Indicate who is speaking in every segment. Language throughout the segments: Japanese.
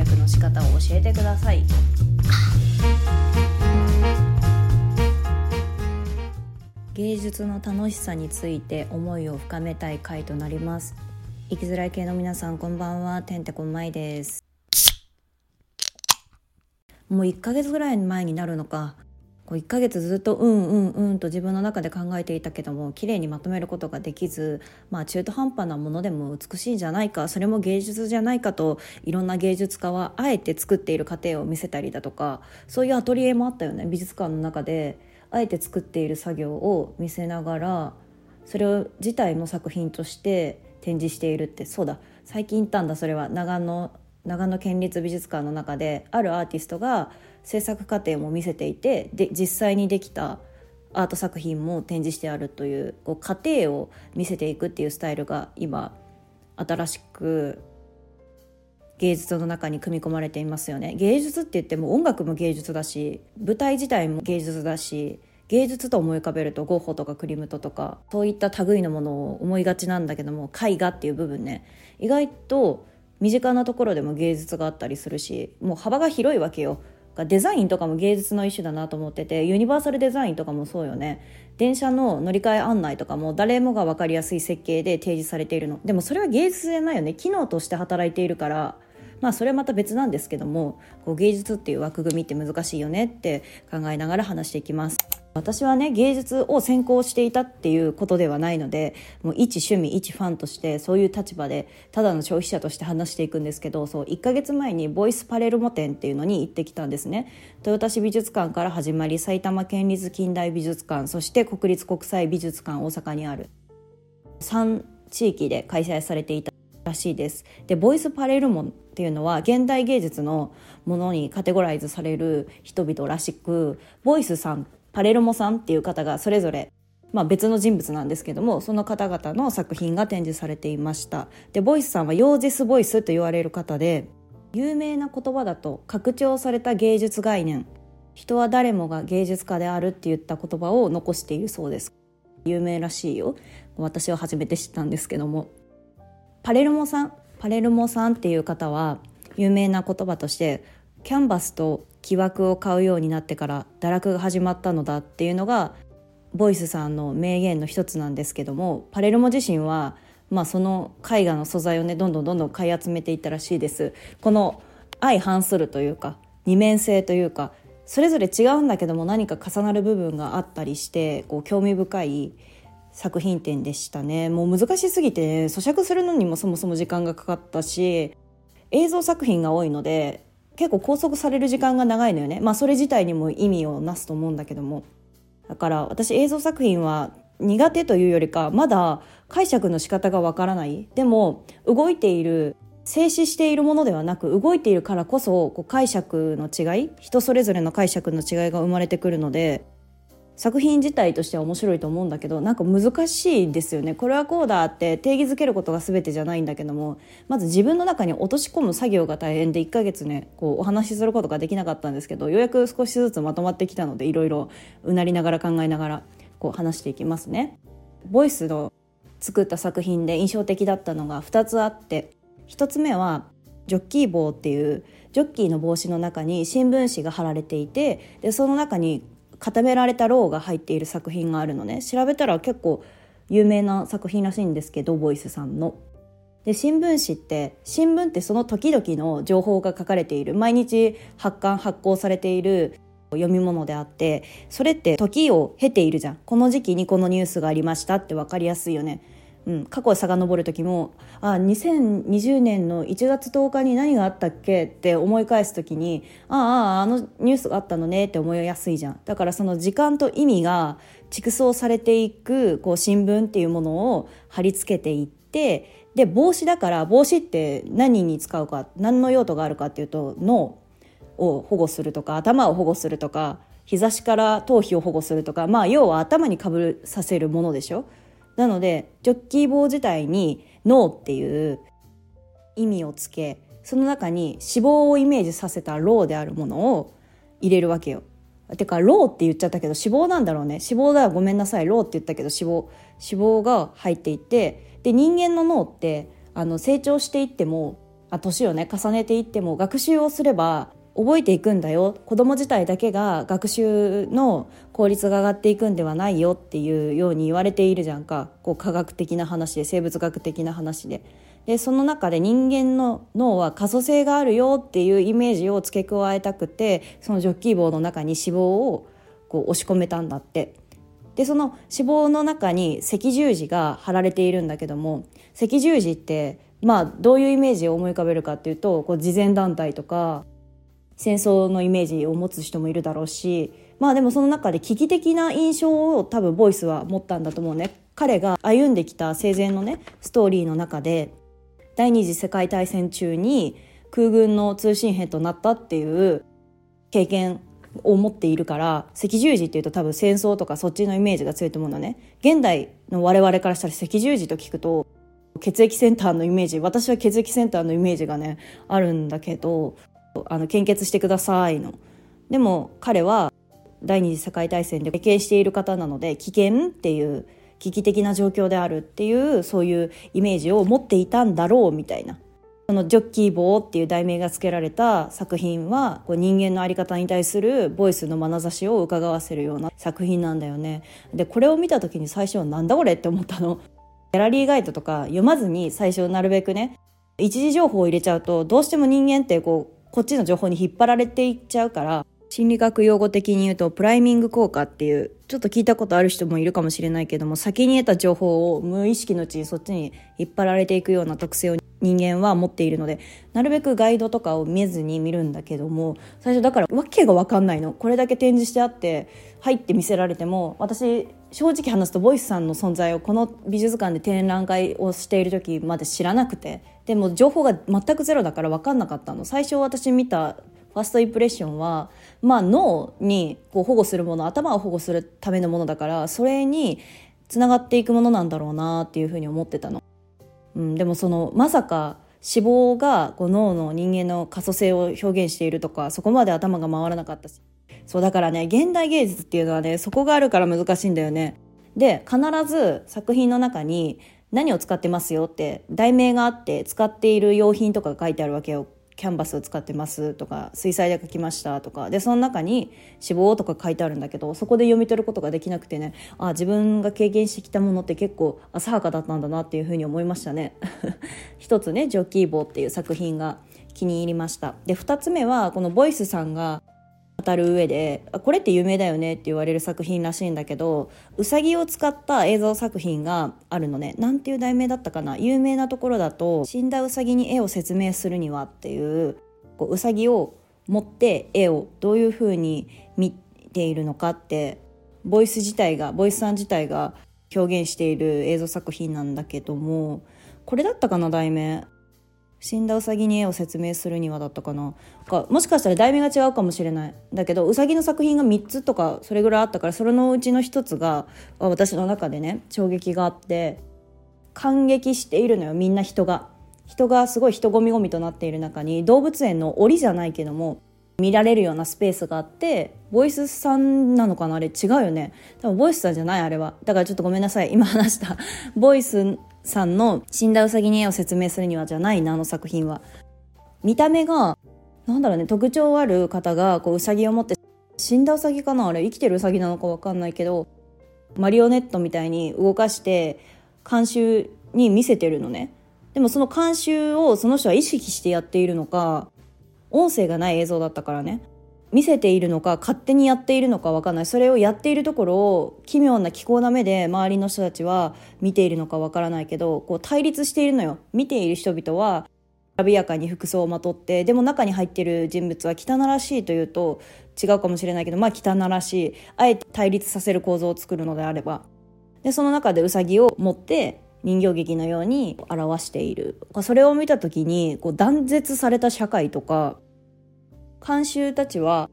Speaker 1: 略の仕方を教えてください。芸術の楽しさについて思いを深めたい回となります。生きづらい系の皆さんこんばんは。てんてこまいです。もう1ヶ月ぐらい前になるのか。こう1ヶ月ずっとうんうんうんと自分の中で考えていたけども綺麗にまとめることができず、まあ、中途半端なものでも美しいんじゃないかそれも芸術じゃないかといろんな芸術家はあえて作っている過程を見せたりだとかそういうアトリエもあったよね美術館の中で。あえて作っている作業を見せながらそれを自体も作品として展示しているってそうだ最近言ったんだそれは。長野長野県立美術館の中であるアーティストが制作過程も見せていてで実際にできたアート作品も展示してあるというこう過程を見せていくっていうスタイルが今新しく芸術の中に組み込まれていますよね。芸術って言っても音楽も芸術だし舞台自体も芸術だし芸術と思い浮かべるとゴッホとかクリムトとかそういった類のものを思いがちなんだけども絵画っていう部分ね意外と身近なところでも芸術があったりするしもう幅が広いわけよ。デザインとかも芸術の一種だなと思っててユニバーサルデザインとかもそうよね。電車の乗り換え案内とかも誰もが分かりやすい設計で提示されているの。でもそれは芸術じゃないよね。機能として働いているからまあそれはまた別なんですけどもこう芸術っていう枠組みって難しいよねって考えながら話していきます。私はね芸術を専攻していたっていうことではないのでもう一趣味一ファンとしてそういう立場でただの消費者として話していくんですけどそう1ヶ月前にボイスパレルモ展っていうのに行ってきたんですね。豊田市美術館から始まり埼玉県立近代美術館そして国立国際美術館大阪にある3地域で開催されていたらしいです。でボイスパレルモンっていうのは現代芸術のものにカテゴライズされる人々らしくボイスさんパレルモさんっていう方がそれぞれまあ、別の人物なんですけどもその方々の作品が展示されていました。でボイスさんはヨーゼス・ボイスと言われる方で有名な言葉だと拡張された芸術概念人は誰もが芸術家であるって言った言葉を残しているそうです。有名らしいよ。私は初めて知ったんですけども。パレルモさんパレルモさんっていう方は有名な言葉としてキャンバスと木枠を買うようになってから堕落が始まったのだっていうのがボイスさんの名言の一つなんですけどもパレルモ自身は、まあ、その絵画の素材をねどんどんどんどん買い集めていったらしいです。この相反するというか二面性というかそれぞれ違うんだけども何か重なる部分があったりしてこう興味深い作品展でしたね。もう難しすぎて、咀嚼するのにもそもそも時間がかかったし映像作品が多いので結構拘束される時間が長いのよね。まあそれ自体にも意味をなすと思うんだけども。だから私映像作品は苦手というよりかまだ解釈の仕方がわからない。でも動いている静止しているものではなく動いているからこそこう解釈の違い人それぞれの解釈の違いが生まれてくるので作品自体としては面白いと思うんだけどなんか難しいですよねこれはこうだって定義づけることが全てじゃないんだけどもまず自分の中に落とし込む作業が大変で1ヶ月ねこうお話しすることができなかったんですけどようやく少しずつまとまってきたのでいろいろうなりながら考えながらこう話していきますね。ボイスの作った作品で印象的だったのが2つあって1つ目はジョッキー帽っていうジョッキーの帽子の中に新聞紙が貼られていてでその中に固められたろうが入っている作品があるのね。調べたら結構有名な作品らしいんですけどボイスさんの。で新聞紙って新聞ってその時々の情報が書かれている毎日発刊発行されている読み物であってそれって時を経ているじゃん。この時期にこのニュースがありましたって分かりやすいよね。うん、過去を遡る時もああ2020年の1月10日に何があったっけ？って思い返す時にあああのニュースがあったのねって思いやすいじゃん。だからその時間と意味が蓄積されていくこう新聞っていうものを貼り付けていってで帽子だから帽子って何に使うか何の用途があるかっていうと脳を保護するとか頭を保護するとか日差しから頭皮を保護するとかまあ要は頭にかぶさせるものでしょ？なのでジョッキー棒自体に脳っていう意味をつけその中に脂肪をイメージさせたローであるものを入れるわけよ。てかローって言っちゃったけど脂肪なんだろうね脂肪だごめんなさいローって言ったけど脂肪脂肪が入っていてで人間の脳ってあの成長していってもあ年をね重ねていっても学習をすれば覚えていくんだよ。子供自体だけが学習の効率が上がっていくんではないよっていうように言われているじゃんか。こう科学的な話で生物学的な話で。でその中で人間の脳は可塑性があるよっていうイメージを付け加えたくてそのジョッキー棒の中に脂肪をこう押し込めたんだって。でその脂肪の中に赤十字が貼られているんだけども赤十字ってまあどういうイメージを思い浮かべるかっていうとこう慈善団体とか戦争のイメージを持つ人もいるだろうしまあでもその中で危機的な印象を多分ボイスは持ったんだと思うね。彼が歩んできた生前のねストーリーの中で第二次世界大戦中に空軍の通信兵となったっていう経験を持っているから赤十字っていうと多分戦争とかそっちのイメージが強いと思うのね。現代の我々からしたら赤十字と聞くと血液センターのイメージ私は血液センターのイメージがねあるんだけどあの献血してくださいのでも彼は第二次世界大戦で経験している方なので危険っていう危機的な状況であるっていうそういうイメージを持っていたんだろうみたいなその「ジョッキー棒」っていう題名が付けられた作品はこう人間の在り方に対するボイスの眼差しを伺わせるような作品なんだよね。でこれを見た時に最初はなんだこれって思ったの。ギャラリーガイドとか読まずに最初なるべくね一時情報を入れちゃうとどうしても人間ってこうこっちの情報に引っ張られていっちゃうから心理学用語的に言うとプライミング効果っていうちょっと聞いたことある人もいるかもしれないけども先に得た情報を無意識のうちにそっちに引っ張られていくような特性を人間は持っているのでなるべくガイドとかを見ずに見るんだけども最初だからわけが分かんないの。これだけ展示してあって入って見せられても私正直話すとボイスさんの存在をこの美術館で展覧会をしている時まで知らなくてでも情報が全くゼロだから分かんなかったの最初私見たファーストインプレッションは、まあ、脳にこう保護するもの頭を保護するためのものだからそれにつながっていくものなんだろうなっていうふうに思ってたの。うん、でもそのまさか脂肪がこう脳の人間の可塑性を表現しているとかそこまで頭が回らなかったしそうだからね現代芸術っていうのはねそこがあるから難しいんだよね。で必ず作品の中に何を使ってますよって題名があって使っている用品とか書いてあるわけよ。キャンバスを使ってますとか水彩で描きましたとか。でその中に脂肪とか書いてあるんだけどそこで読み取ることができなくてね。あ自分が経験してきたものって結構浅はかだったんだなっていうふうに思いましたね。一つね「ジョッキー棒」っていう作品が気に入りました。で2つ目はこのボイスさんが語る上でこれって有名だよねって言われる作品らしいんだけどうさぎを使った映像作品があるのね。なんていう題名だったかな？有名なところだと「死んだうさぎに絵を説明するには」っていうこううさぎを持って絵をどういうふうに見ているのかってボイス自体がボイスさん自体が表現している映像作品なんだけどもこれだったかな題名？死んだウサギに絵を説明するにはだったかな。かもしかしたら題名が違うかもしれない。だけどウサギの作品が3つとかそれぐらいあったからそれのうちの1つが私の中でね衝撃があって感激しているのよみんな人が。人がすごい人ごみごみとなっている中に動物園の檻じゃないけども見られるようなスペースがあってボイスさんなのかな？あれ違うよね。多分ボイスさんじゃないあれは。だからちょっとごめんなさい。今話した。ボイスさんの死んだウサギに絵を説明するにはじゃないなあの作品は。見た目がなんだろうね特徴ある方がこうウサギを持って死んだウサギかなあれ生きてるウサギなのか分かんないけどマリオネットみたいに動かして監修に見せてるのね。でもその監修をその人は意識してやっているのか音声がない映像だったからね。見せているのか勝手にやっているのか分かんない。それをやっているところを奇妙な気候な目で周りの人たちは見ているのか分からないけどこう対立しているのよ。見ている人々はきらびやかに服装をまとってでも中に入っている人物は汚らしいというと違うかもしれないけどまあ汚らしい。あえて対立させる構造を作るのであれば。でその中でウサギを持って人形劇のように表している。それを見た時にこう断絶された社会とか監修たちは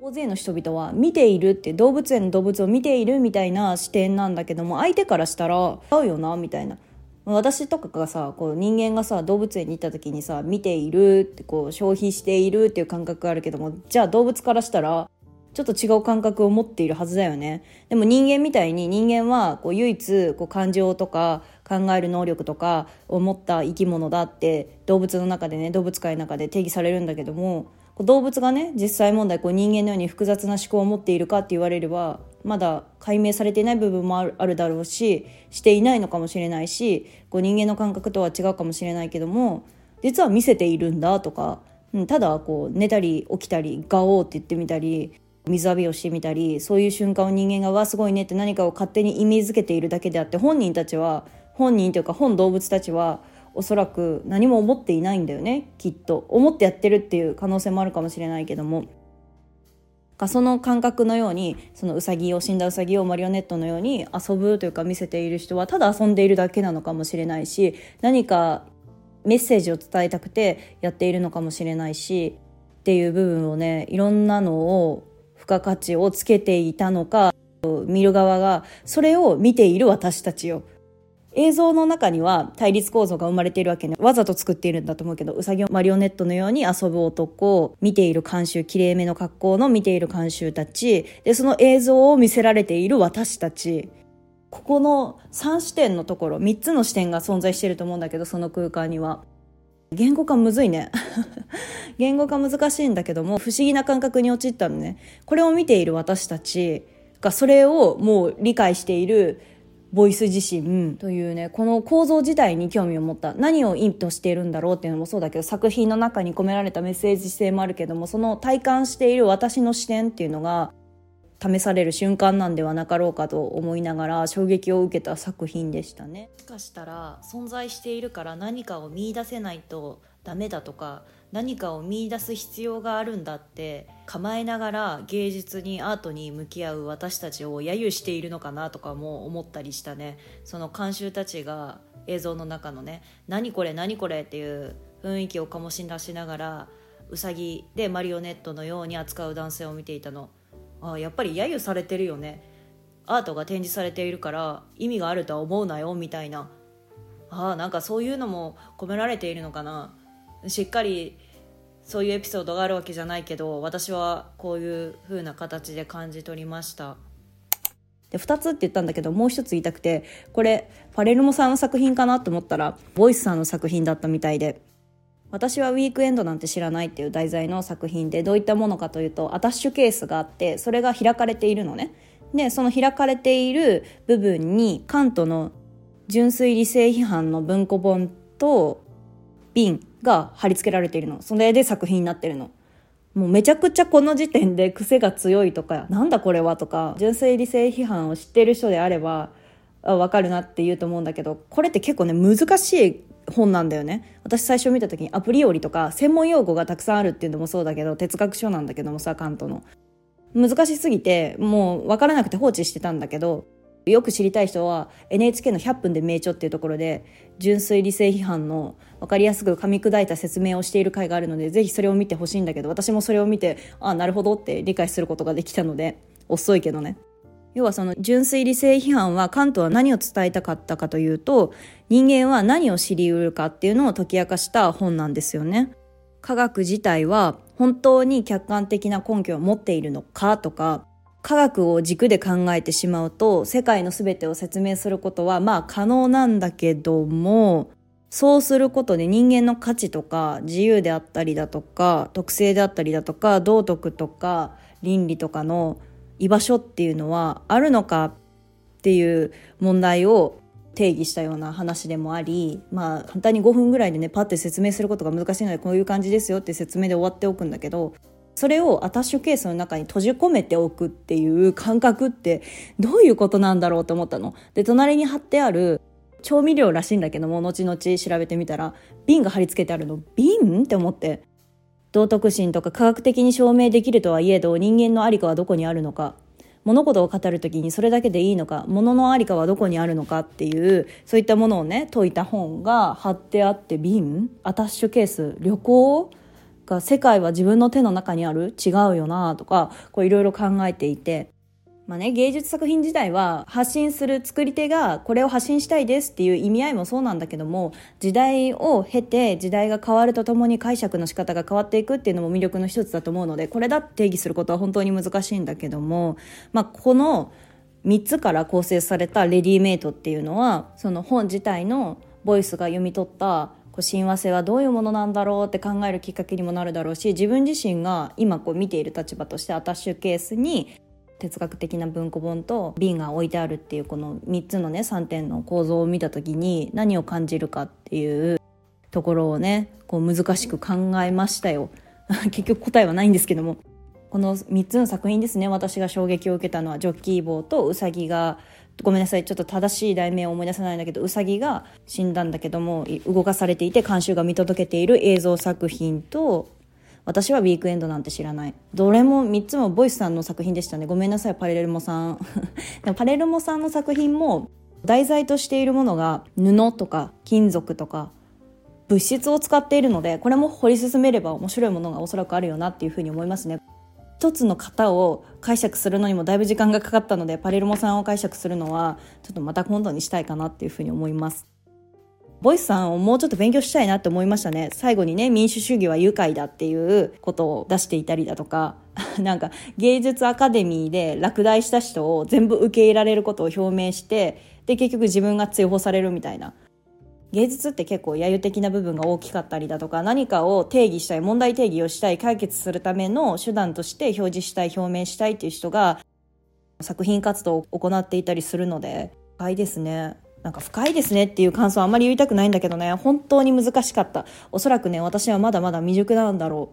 Speaker 1: 大勢の人々は見ているって動物園の動物を見ているみたいな視点なんだけども相手からしたら合うよなみたいな私とかがさこう人間がさ動物園に行った時にさ見ているってこう消費しているっていう感覚があるけどもじゃあ動物からしたらちょっと違う感覚を持っているはずだよね。でも人間みたいに人間はこう唯一こう感情とか考える能力とかを持った生き物だって動物の中でね動物界の中で定義されるんだけども動物がね実際問題こう人間のように複雑な思考を持っているかって言われればまだ解明されていない部分もあるあるだろうししていないのかもしれないしこう人間の感覚とは違うかもしれないけども実は見せているんだとか、うん、ただこう寝たり起きたりガオーって言ってみたり水浴びをしてみたりそういう瞬間を人間が「わすごいね」って何かを勝手にイメージづけているだけであって本人たちは本人というか本動物たちはおそらく何も思っていないんだよねきっと。思ってやってるっていう可能性もあるかもしれないけども。その感覚のようにそのウサギを死んだウサギをマリオネットのように遊ぶというか見せている人はただ遊んでいるだけなのかもしれないし何かメッセージを伝えたくてやっているのかもしれないしっていう部分をねいろんなのを付加価値をつけていたのか見る側がそれを見ている私たちよ。映像の中には対立構造が生まれているわけね。わざと作っているんだと思うけどうさぎをマリオネットのように遊ぶ男見ている監修きれいめの格好の見ている監修たち。でその映像を見せられている私たち。ここの3視点のところ3つの視点が存在してると思うんだけどその空間には。言語化むずいね。言語化難しいんだけども不思議な感覚に陥ったのね。これを見ている私たちがそれをもう理解しているボイス自身。というねこの構造自体に興味を持った。何を意図しているんだろうっていうのもそうだけど作品の中に込められたメッセージ性もあるけどもその体感している私の視点っていうのが試される瞬間なんではなかろうかと思いながら衝撃を受けた作品でしたね。もしかしたら存在しているから何かを見出せないとダメだとか何かを見出す必要があるんだって構えながら芸術にアートに向き合う私たちを揶揄しているのかなとかも思ったりしたね。その監修たちが映像の中のね「何これ何これ」っていう雰囲気を醸し出しながらうさぎでマリオネットのように扱う男性を見ていたの。ああやっぱり揶揄されてるよね。アートが展示されているから意味があるとは思うなよみたいな。あなんかそういうのも込められているのかな。しっかりそういうエピソードがあるわけじゃないけど私はこういう風な形で感じ取りました。で2つって言ったんだけどもう一つ言いたくてこれファレルモさんの作品かなと思ったらボイスさんの作品だったみたいで。私はウィークエンドなんて知らないっていう題材の作品でどういったものかというとアタッシュケースがあってそれが開かれているのね。でその開かれている部分にカントの純粋理性批判の文庫本と瓶が貼り付けられているの。それで作品になってるの。もうめちゃくちゃこの時点で癖が強いとかなんだこれはとか純粋理性批判を知ってる人であればわかるなって言うと思うんだけどこれって結構ね難しい本なんだよね。私最初見た時にアプリオリとか専門用語がたくさんあるっていうのもそうだけど哲学書なんだけどもさカントの。難しすぎてもう分からなくて放置してたんだけどよく知りたい人は NHK の「100分で名著」っていうところで純粋理性批判の分かりやすく噛み砕いた説明をしている回があるのでぜひそれを見てほしいんだけど私もそれを見てああなるほどって理解することができたので遅いけどね。要はその純粋理性批判はカントは何を伝えたかったかというと人間は何を知りうるかっていうのを解き明かした本なんですよね。科学自体は本当に客観的な根拠を持っているのかとか科学を軸で考えてしまうと世界の全てを説明することはまあ可能なんだけどもそうすることで人間の価値とか自由であったりだとか特性であったりだとか道徳とか倫理とかの居場所っていうのはあるのかっていう問題を定義したような話でもありまあ簡単に5分ぐらいでねパッて説明することが難しいのでこういう感じですよって説明で終わっておくんだけどそれをアタッシュケースの中に閉じ込めておくっていう感覚ってどういうことなんだろうと思ったの。で、隣に貼ってある調味料らしいんだけども、後々調べてみたら、瓶が貼り付けてあるの、瓶？って思って。道徳心とか科学的に証明できるとはいえど、人間のありかはどこにあるのか。物事を語る時にそれだけでいいのか物のありかはどこにあるのかっていうそういったものをね解いた本が貼ってあって瓶？アタッシュケース旅行？が世界は自分の手の中にある？違うよなとかいろいろ考えていて。まあね、芸術作品自体は発信する作り手がこれを発信したいですっていう意味合いもそうなんだけども時代を経て時代が変わるとともに解釈の仕方が変わっていくっていうのも魅力の一つだと思うのでこれだって定義することは本当に難しいんだけども、まあ、この3つから構成されたレディメイトっていうのはその本自体のボイスが読み取ったこう親和性はどういうものなんだろうって考えるきっかけにもなるだろうし自分自身が今こう見ている立場としてアタッシュケースに哲学的な文庫本と瓶が置いてあるっていうこの3つのね3点の構造を見た時に何を感じるかっていうところをねこう難しく考えましたよ。結局答えはないんですけども。この3つの作品ですね私が衝撃を受けたのはジョッキー帽とウサギがごめんなさい。ちょっと正しい題名を思い出せないんだけどウサギが死んだんだけども動かされていて監修が見届けている映像作品と私はウィークエンドなんて知らない。どれも3つもボイスさんの作品でしたね。ごめんなさいパレルモさん。でもパレルモさんの作品も題材としているものが布とか金属とか物質を使っているのでこれも掘り進めれば面白いものがおそらくあるよなっていうふうに思いますね。一つの型を解釈するのにもだいぶ時間がかかったのでパレルモさんを解釈するのはちょっとまた今度にしたいかなっていうふうに思いますボイスさんをもうちょっと勉強したいなって思いましたね。最後にね、民主主義は愉快だっていうことを出していたりだとか、なんか芸術アカデミーで落第した人を全部受け入れられることを表明して、で、結局自分が追放されるみたいな。芸術って結構揶揄的な部分が大きかったりだとか何かを定義したい問題定義をしたい解決するための手段として表示したい表明したいっていう人が作品活動を行っていたりするので深いですねなんか深いですねっていう感想はあんまり言いたくないんだけどね、本当に難しかった。おそらくね、私はまだまだ未熟なんだろ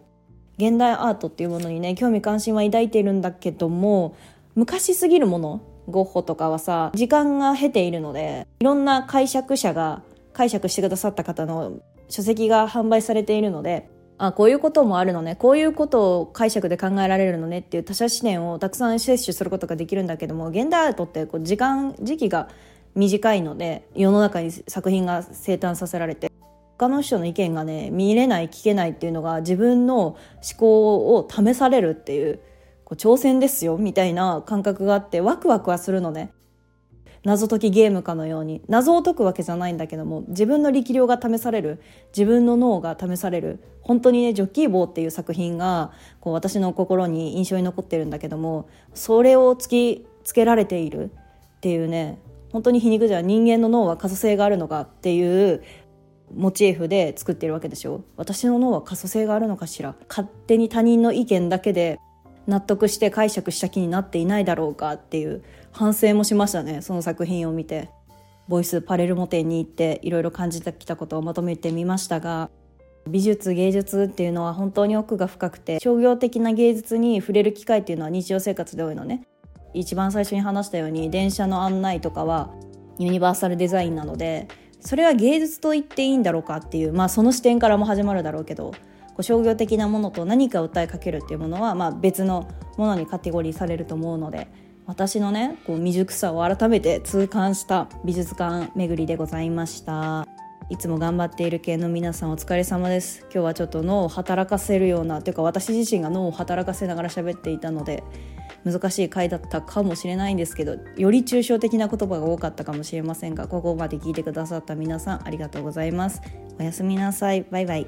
Speaker 1: う。現代アートっていうものにね、興味関心は抱いているんだけども、昔すぎるもの、ゴッホとかはさ、時間が経ているので、いろんな解釈者が解釈してくださった方の書籍が販売されているので、あこういうこともあるのね。こういうことを解釈で考えられるのねっていう他者視点をたくさん摂取することができるんだけども現代アートってこう時間時期が短いので世の中に作品が生誕させられて他の人の意見がね見れない聞けないっていうのが自分の思考を試されるっていうこう挑戦ですよみたいな感覚があってワクワクはするのね。謎解きゲームかのように謎を解くわけじゃないんだけども自分の力量が試される自分の脳が試される本当にね「ジョッキー棒」っていう作品がこう私の心に印象に残ってるんだけどもそれを突きつけられているっていうね本当に皮肉じゃ人間の脳は可塑性があるのかっていうモチーフで作ってるわけでしょ。私の脳は可塑性があるのかしら。勝手に他人の意見だけで納得して解釈した気になっていないだろうかっていう反省もしましたねその作品を見て。ボイスパレルモ展に行っていろいろ感じてきたことをまとめてみましたが美術芸術っていうのは本当に奥が深くて商業的な芸術に触れる機会っていうのは日常生活で多いのね。一番最初に話したように電車の案内とかはユニバーサルデザインなのでそれは芸術と言っていいんだろうかっていうまあその視点からも始まるだろうけどこう商業的なものと何か訴えかけるっていうものはまあ別のものにカテゴリーされると思うので私のねこう未熟さを改めて痛感した美術館巡りでございました。いつも頑張っている系の皆さんお疲れ様です。今日はちょっと脳を働かせるようなというか私自身が脳を働かせながら喋っていたので難しい回だったかもしれないんですけどより抽象的な言葉が多かったかもしれませんがここまで聞いてくださった皆さんありがとうございます。おやすみなさい。バイバイ。